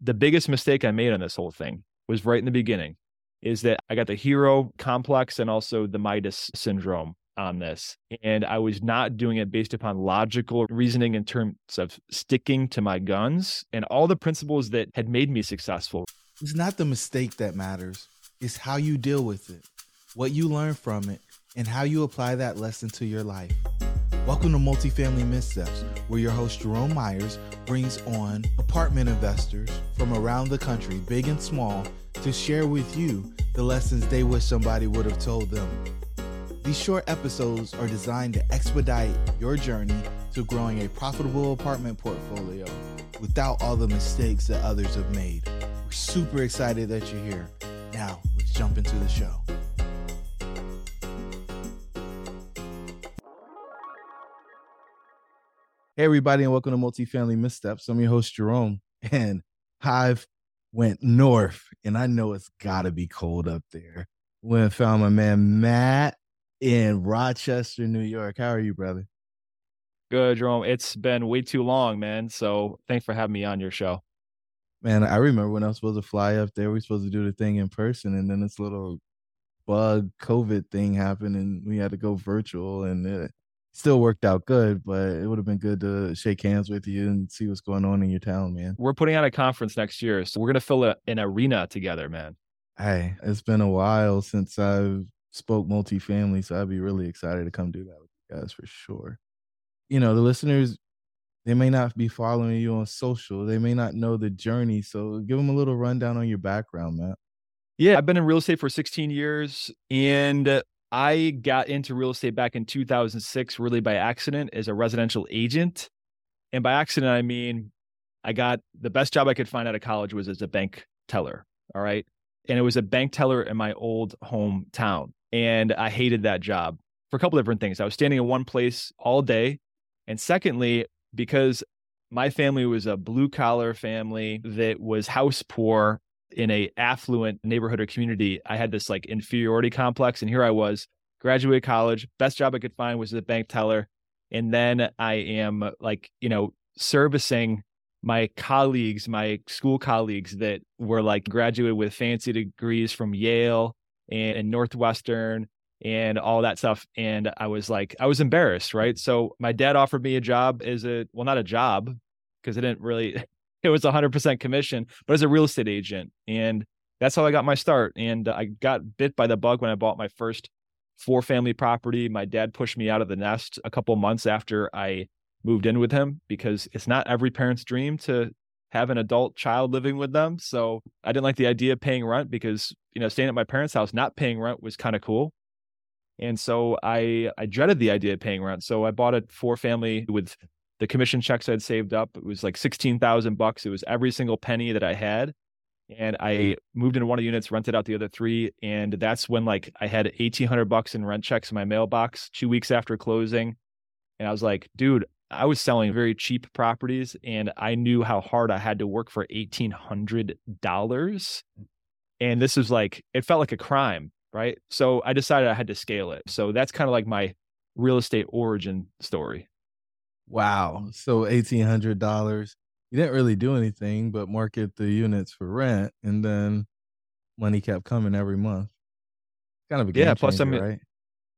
the biggest mistake I made on this whole thing was right in the beginning is that I got the hero complex and also the Midas syndrome on this. And I was not doing it based upon logical reasoning in terms of sticking to my guns and all the principles that had made me successful. It's not the mistake that matters, it's how you deal with it, what you learn from it, and how you apply that lesson to your life. Welcome to Multifamily Missteps, where your host Jerome Myers brings on apartment investors from around the country, big and small, to share with you the lessons they wish somebody would have told them. These short episodes are designed to expedite your journey to growing a profitable apartment portfolio without all the mistakes that others have made. We're super excited that you're here. Now, let's jump into the show. Hey, everybody, and welcome to Multifamily Missteps. I'm your host, Jerome, and I've went north, and I know it's got to be cold up there. Went and found my man Matt in Rochester, New York. How are you, brother? Good, Jerome. It's been way too long, man. So thanks for having me on your show. Man, I remember when I was supposed to fly up there, we were supposed to do the thing in person, and then this little bug COVID thing happened, and we had to go virtual, and it, still worked out good, but it would have been good to shake hands with you and see what's going on in your town, man. We're putting on a conference next year, so we're gonna fill a, an arena together, man. Hey, it's been a while since I've spoke multifamily, so I'd be really excited to come do that with you guys for sure. You know, the listeners, they may not be following you on social, they may not know the journey, so give them a little rundown on your background, Matt. Yeah, I've been in real estate for 16 years, and I got into real estate back in 2006, really by accident as a residential agent. And by accident, I mean, I got the best job I could find out of college was as a bank teller. All right. And it was a bank teller in my old hometown. And I hated that job for a couple different things. I was standing in one place all day. And secondly, because my family was a blue collar family that was house poor in a affluent neighborhood or community, I had this like inferiority complex. And here I was, graduated college, best job I could find was as a bank teller. And then I am like, you know, servicing my colleagues, my school colleagues that were like graduated with fancy degrees from Yale and, and Northwestern and all that stuff. And I was like, I was embarrassed, right? So my dad offered me a job as a, well, not a job, because I didn't really it was 100% commission, but as a real estate agent. And that's how I got my start. And I got bit by the bug when I bought my first four family property. My dad pushed me out of the nest a couple months after I moved in with him because it's not every parent's dream to have an adult child living with them. So I didn't like the idea of paying rent because, you know, staying at my parents' house, not paying rent was kind of cool. And so I I dreaded the idea of paying rent. So I bought a four family with the commission checks I'd saved up. It was like 16,000 bucks. It was every single penny that I had. And I mm-hmm. moved into one of the units, rented out the other three. And that's when like I had 1800 bucks in rent checks in my mailbox two weeks after closing. And I was like, dude, I was selling very cheap properties and I knew how hard I had to work for $1,800. And this was like, it felt like a crime, right? So I decided I had to scale it. So that's kind of like my real estate origin story. Wow. So eighteen hundred dollars. You didn't really do anything but market the units for rent, and then money kept coming every month. Kind of a yeah. Plus, I mean, right?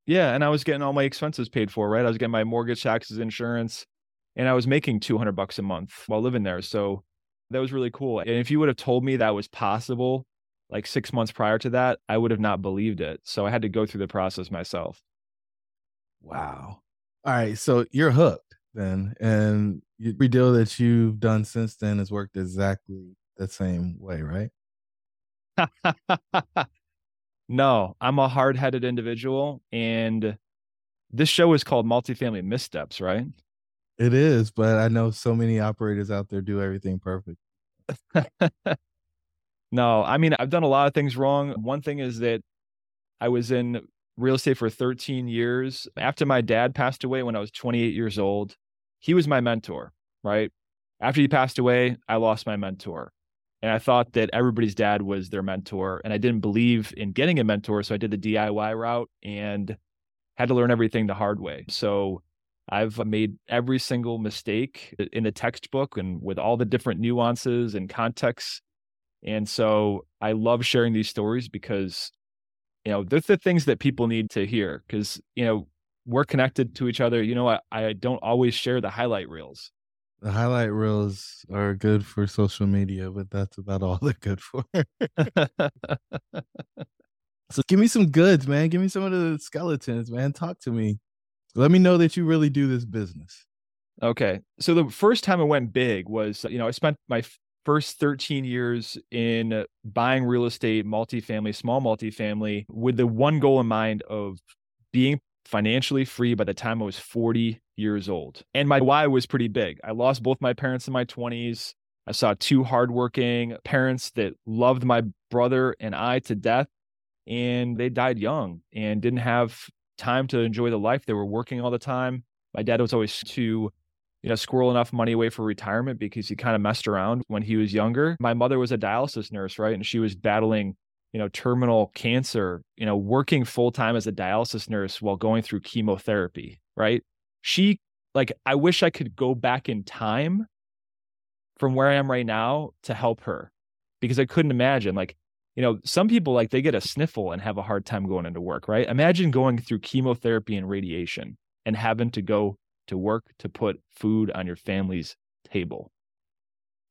Yeah, and I was getting all my expenses paid for. Right, I was getting my mortgage, taxes, insurance, and I was making two hundred bucks a month while living there. So that was really cool. And if you would have told me that was possible, like six months prior to that, I would have not believed it. So I had to go through the process myself. Wow. All right. So you're hooked then, and every deal that you've done since then has worked exactly the same way, right? no, I'm a hard headed individual, and this show is called Multifamily Missteps, right? It is, but I know so many operators out there do everything perfect. no, I mean, I've done a lot of things wrong. One thing is that I was in real estate for 13 years. After my dad passed away when I was 28 years old, he was my mentor, right? After he passed away, I lost my mentor. And I thought that everybody's dad was their mentor. And I didn't believe in getting a mentor. So I did the DIY route and had to learn everything the hard way. So I've made every single mistake in the textbook and with all the different nuances and contexts. And so I love sharing these stories because, you know, they're the things that people need to hear because, you know, we're connected to each other. You know, I, I don't always share the highlight reels. The highlight reels are good for social media, but that's about all they're good for. so give me some goods, man. Give me some of the skeletons, man. Talk to me. Let me know that you really do this business. Okay. So the first time I went big was, you know, I spent my first 13 years in buying real estate, multifamily, small multifamily, with the one goal in mind of being financially free by the time I was 40 years old. And my why was pretty big. I lost both my parents in my 20s. I saw two hardworking parents that loved my brother and I to death, and they died young and didn't have time to enjoy the life. They were working all the time. My dad was always too, you know, squirrel enough money away for retirement because he kind of messed around when he was younger. My mother was a dialysis nurse, right? And she was battling, you know, terminal cancer, you know, working full time as a dialysis nurse while going through chemotherapy, right? She, like, I wish I could go back in time from where I am right now to help her because I couldn't imagine, like, you know, some people like they get a sniffle and have a hard time going into work, right? Imagine going through chemotherapy and radiation and having to go to work to put food on your family's table.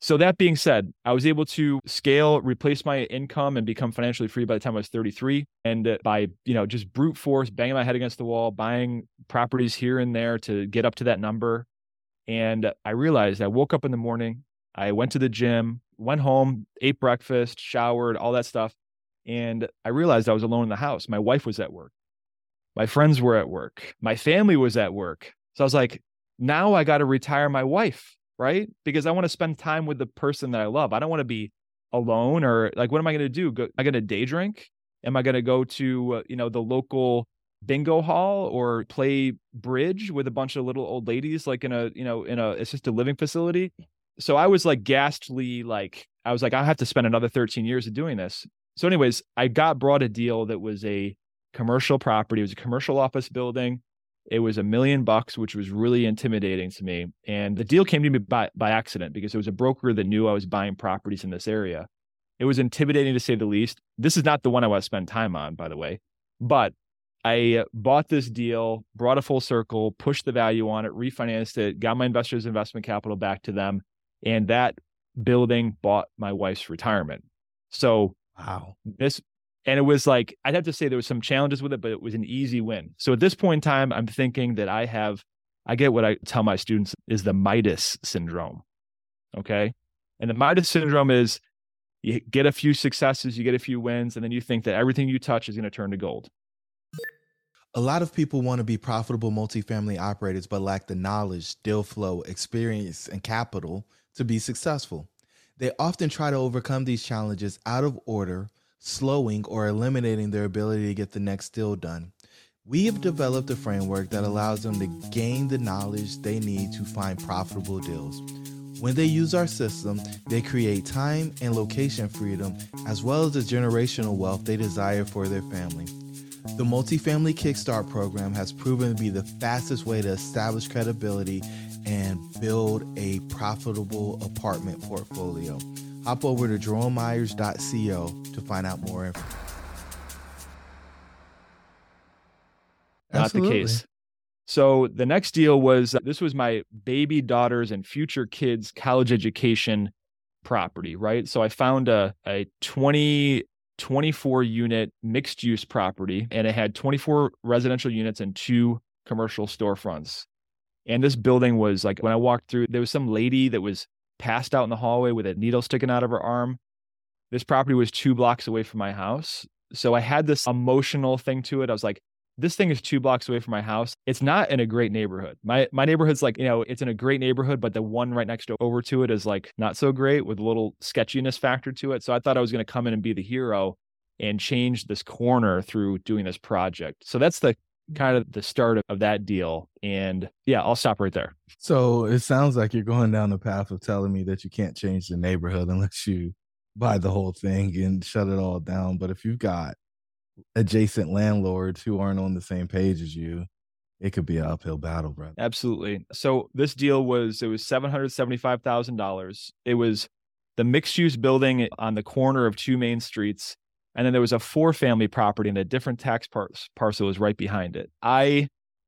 So that being said, I was able to scale, replace my income and become financially free by the time I was 33 and uh, by, you know, just brute force banging my head against the wall, buying properties here and there to get up to that number. And I realized I woke up in the morning, I went to the gym, went home, ate breakfast, showered, all that stuff. And I realized I was alone in the house. My wife was at work. My friends were at work. My family was at work. So I was like, now I got to retire my wife, right? Because I want to spend time with the person that I love. I don't want to be alone or like, what am I going to do? Go, am I going to day drink? Am I going to go to, uh, you know, the local bingo hall or play bridge with a bunch of little old ladies like in a you know in a assisted living facility so I was like ghastly, like I was like, I have to spend another 13 years of doing this. So, anyways, I got brought a deal that was a commercial property. It was a commercial office building. It was a million bucks, which was really intimidating to me. And the deal came to me by, by accident because it was a broker that knew I was buying properties in this area. It was intimidating to say the least. This is not the one I want to spend time on, by the way. But I uh, bought this deal, brought a full circle, pushed the value on it, refinanced it, got my investors' investment capital back to them, and that building bought my wife's retirement. So wow, this and it was like I'd have to say there was some challenges with it, but it was an easy win. So at this point in time, I'm thinking that I have I get what I tell my students is the Midas syndrome. Okay. And the Midas syndrome is you get a few successes, you get a few wins, and then you think that everything you touch is going to turn to gold. A lot of people want to be profitable multifamily operators, but lack the knowledge, deal flow, experience, and capital to be successful. They often try to overcome these challenges out of order, slowing or eliminating their ability to get the next deal done. We have developed a framework that allows them to gain the knowledge they need to find profitable deals. When they use our system, they create time and location freedom, as well as the generational wealth they desire for their family. The Multifamily Kickstart program has proven to be the fastest way to establish credibility and build a profitable apartment portfolio. Hop over to jeromemyers.co to find out more information. Not Absolutely. the case. So the next deal was uh, this was my baby daughters and future kids' college education property, right? So I found a, a 20, 24 unit mixed use property and it had 24 residential units and two commercial storefronts. And this building was like when I walked through, there was some lady that was passed out in the hallway with a needle sticking out of her arm. This property was two blocks away from my house. So I had this emotional thing to it. I was like, this thing is two blocks away from my house. It's not in a great neighborhood. My my neighborhood's like, you know, it's in a great neighborhood, but the one right next to over to it is like not so great with a little sketchiness factor to it. So I thought I was going to come in and be the hero and change this corner through doing this project. So that's the kind of the start of that deal. And yeah, I'll stop right there. So it sounds like you're going down the path of telling me that you can't change the neighborhood unless you buy the whole thing and shut it all down. But if you've got adjacent landlords who aren't on the same page as you, it could be an uphill battle, brother. Absolutely. So this deal was it was seven hundred seventy five thousand dollars. It was the mixed use building on the corner of two main streets, and then there was a four family property and a different tax par- parcel was right behind it. I,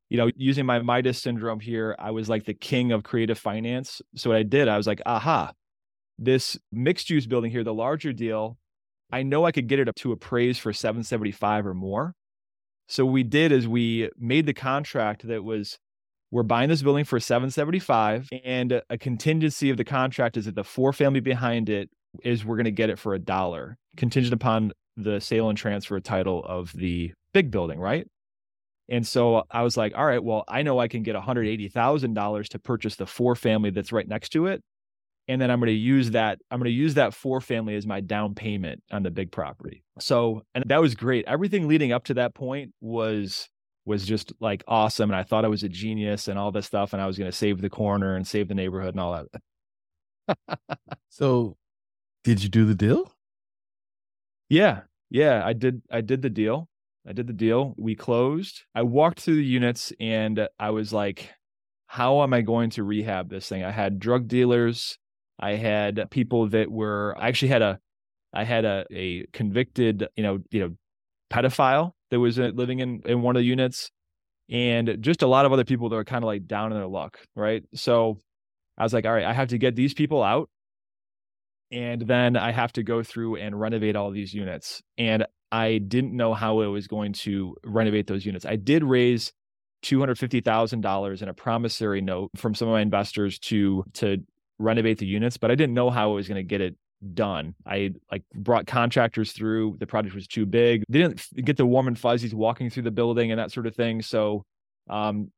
you know, using my Midas syndrome here, I was like the king of creative finance. So what I did, I was like, aha, this mixed use building here, the larger deal, I know I could get it up to appraise for 775 or more. So what we did is we made the contract that was we're buying this building for 775 and a contingency of the contract is that the four family behind it is we're going to get it for a dollar contingent upon the sale and transfer title of the big building, right? And so I was like, all right, well, I know I can get $180,000 to purchase the four family that's right next to it and then I'm going to use that I'm going to use that four family as my down payment on the big property. So, and that was great. Everything leading up to that point was was just like awesome and I thought I was a genius and all this stuff and I was going to save the corner and save the neighborhood and all that. so, did you do the deal? Yeah. Yeah, I did I did the deal. I did the deal. We closed. I walked through the units and I was like how am I going to rehab this thing? I had drug dealers I had people that were I actually had a I had a, a convicted, you know, you know, pedophile that was uh, living in in one of the units and just a lot of other people that were kind of like down in their luck, right? So I was like, all right, I have to get these people out and then I have to go through and renovate all these units. And I didn't know how I was going to renovate those units. I did raise $250,000 in a promissory note from some of my investors to to renovate the units, but I didn't know how I was going to get it done. I like brought contractors through. The project was too big. They didn't get the warm and fuzzies walking through the building and that sort of thing. So um,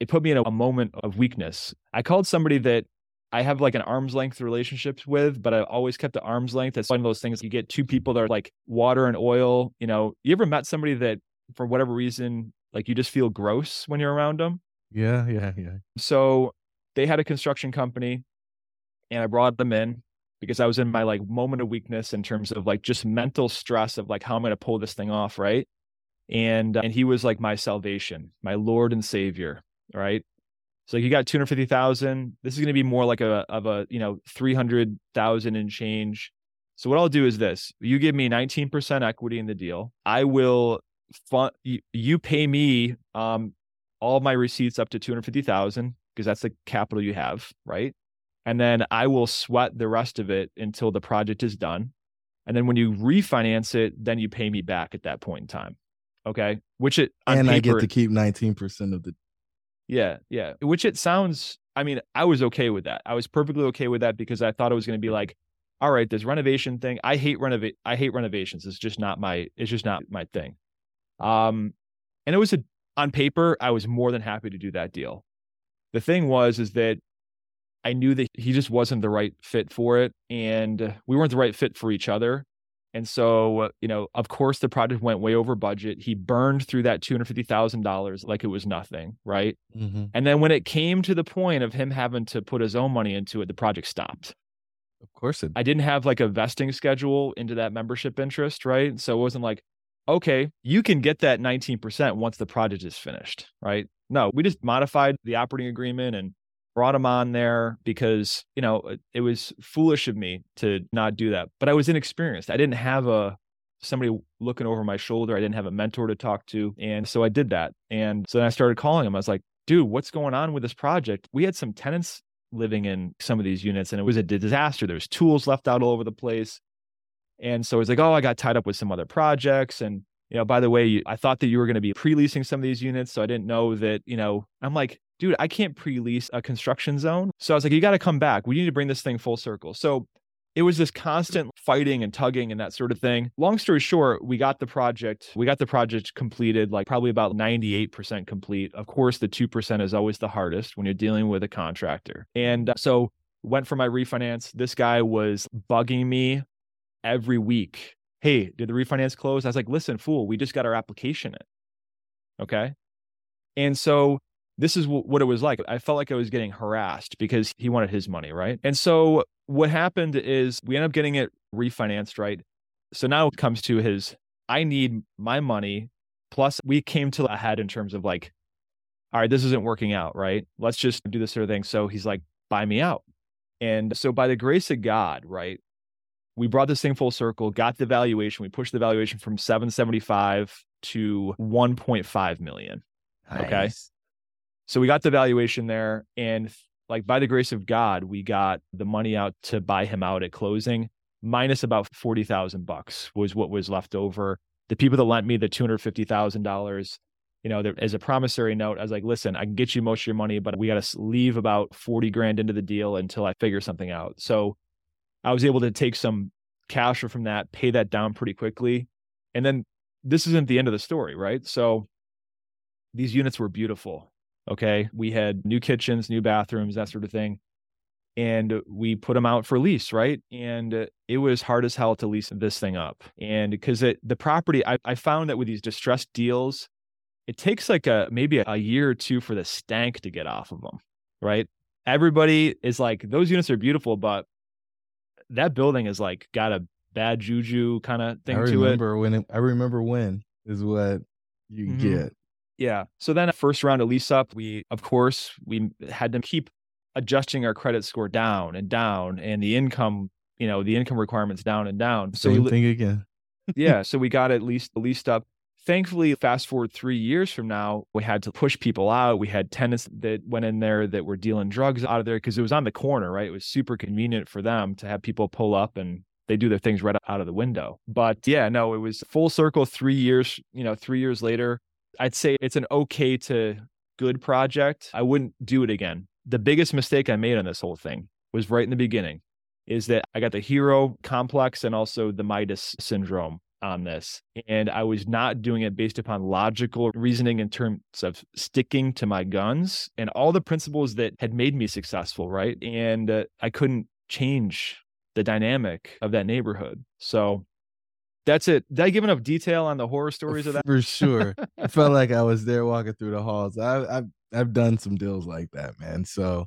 it put me in a, a moment of weakness. I called somebody that I have like an arm's length relationships with, but I always kept the arm's length. That's one of those things you get two people that are like water and oil. You know, you ever met somebody that for whatever reason, like you just feel gross when you're around them? Yeah, yeah, yeah. So they had a construction company and I brought them in because I was in my like moment of weakness in terms of like just mental stress of like how I'm going to pull this thing off, right? And uh, and he was like my salvation, my Lord and Savior, right? So you got 250,000. This is going to be more like a of a, you know, 300,000 and change. So what I'll do is this. You give me 19% equity in the deal. I will fund you, you pay me um all my receipts up to 250,000 because that's the capital you have, right? And then I will sweat the rest of it until the project is done. And then when you refinance it, then you pay me back at that point in time. Okay. Which it and paper, I get to keep 19% of the Yeah, yeah. Which it sounds I mean, I was okay with that. I was perfectly okay with that because I thought it was going to be like, all right, this renovation thing. I hate renovate I hate renovations. It's just not my it's just not my thing. Um and it was a on paper, I was more than happy to do that deal. The thing was is that I knew that he just wasn't the right fit for it. And we weren't the right fit for each other. And so, you know, of course, the project went way over budget. He burned through that $250,000 like it was nothing. Right. Mm-hmm. And then when it came to the point of him having to put his own money into it, the project stopped. Of course it. I didn't have like a vesting schedule into that membership interest. Right. So it wasn't like, okay, you can get that 19% once the project is finished. Right. No, we just modified the operating agreement and brought him on there because you know it, was foolish of me to not do that but i was inexperienced. I didn't have a somebody looking over my shoulder. I didn't have a mentor to talk to and so i did that and so then i started calling him i was like dude what's going on with this project? We had some tenants living in some of these units and it was a disaster. There was tools left out all over the place and so it's like oh i got tied up with some other projects and you know by the way i thought that you were going to be pre-leasing some of these units so i didn't know that you know i'm like dude, I can't pre lease a construction zone. So I was like, you got to come back. We need to bring this thing full circle. So it was this constant fighting and tugging and that sort of thing. Long story short, we got the project. We got the project completed, like probably about 98% complete. Of course, the 2% is always the hardest when you're dealing with a contractor. And uh, so went for my refinance. This guy was bugging me every week. Hey, did the refinance close? I was like, listen, fool, we just got our application in. Okay. And so this is w- what it was like. I felt like I was getting harassed because he wanted his money, right? And so what happened is we ended up getting it refinanced, right? So now it comes to his I need my money. Plus, we came to a head in terms of like all right, this isn't working out, right? Let's just do this sort of thing. So he's like, buy me out. And so by the grace of God, right, we brought this thing full circle, got the valuation. We pushed the valuation from 775 to 1.5 million. Nice. Okay. So we got the valuation there. And like by the grace of God, we got the money out to buy him out at closing, minus about 40,000 bucks was what was left over. The people that lent me the $250,000, you know, as a promissory note, I was like, listen, I can get you most of your money, but we got to leave about 40 grand into the deal until I figure something out. So I was able to take some cash from that, pay that down pretty quickly. And then this isn't the end of the story, right? So these units were beautiful. Okay. We had new kitchens, new bathrooms, that sort of thing. And we put them out for lease, right? And it was hard as hell to lease this thing up. And because it the property, I, I found that with these distressed deals, it takes like a maybe a year or two for the stank to get off of them, right? Everybody is like, those units are beautiful, but that building is like got a bad juju kind of thing to it. I remember when it, I remember when is what you mm-hmm. get. Yeah. So then first round of lease up, we of course we had to keep adjusting our credit score down and down and the income, you know, the income requirements down and down. So Same we, thing again. yeah. So we got at least leased up. Thankfully, fast forward three years from now, we had to push people out. We had tenants that went in there that were dealing drugs out of there because it was on the corner, right? It was super convenient for them to have people pull up and they do their things right out of the window. But yeah, no, it was full circle three years, you know, three years later. I'd say it's an okay to good project. I wouldn't do it again. The biggest mistake I made on this whole thing was right in the beginning is that I got the hero complex and also the Midas syndrome on this. And I was not doing it based upon logical reasoning in terms of sticking to my guns and all the principles that had made me successful, right? And uh, I couldn't change the dynamic of that neighborhood. So that's it. Did I give enough detail on the horror stories of that? For sure. I felt like I was there walking through the halls. I, I've I've done some deals like that, man. So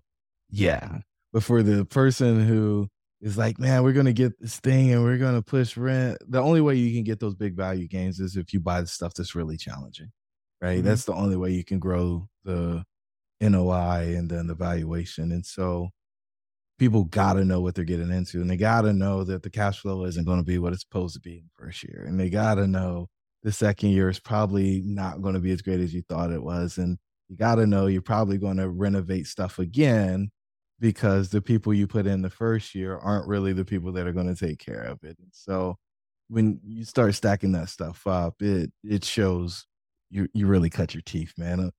yeah. But for the person who is like, man, we're gonna get this thing and we're gonna push rent. The only way you can get those big value gains is if you buy the stuff that's really challenging, right? Mm-hmm. That's the only way you can grow the NOI and then the valuation. And so people gotta know what they're getting into, and they gotta know that the cash flow isn't going to be what it's supposed to be in the first year, and they gotta know the second year is probably not going to be as great as you thought it was, and you gotta know you're probably going to renovate stuff again because the people you put in the first year aren't really the people that are going to take care of it. And so when you start stacking that stuff up, it it shows you you really cut your teeth, man. Uh,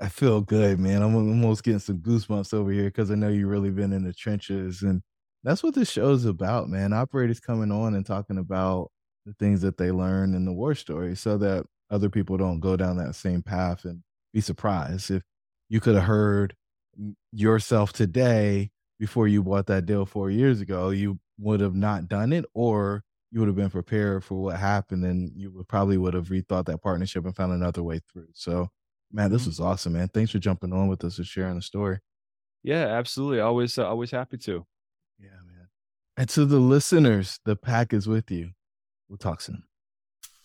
I feel good, man. I'm almost getting some goosebumps over here because I know you've really been in the trenches, and that's what this show's about, man. Operators coming on and talking about the things that they learn in the war story, so that other people don't go down that same path and be surprised if you could have heard yourself today before you bought that deal four years ago, you would have not done it, or you would have been prepared for what happened, and you would probably would have rethought that partnership and found another way through. So, man, this mm-hmm. was awesome, man. Thanks for jumping on with us and sharing the story. Yeah, absolutely. Always, uh, always happy to. Yeah, man. And to the listeners, the pack is with you. We'll talk soon.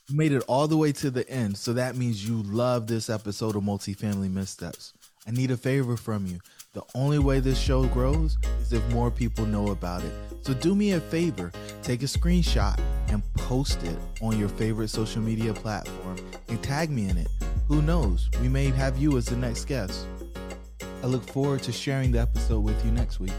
You made it all the way to the end, so that means you love this episode of Multifamily Missteps. I need a favor from you. The only way this show grows is if more people know about it. So do me a favor, take a screenshot and post it on your favorite social media platform and tag me in it. Who knows? We may have you as the next guest. I look forward to sharing the episode with you next week.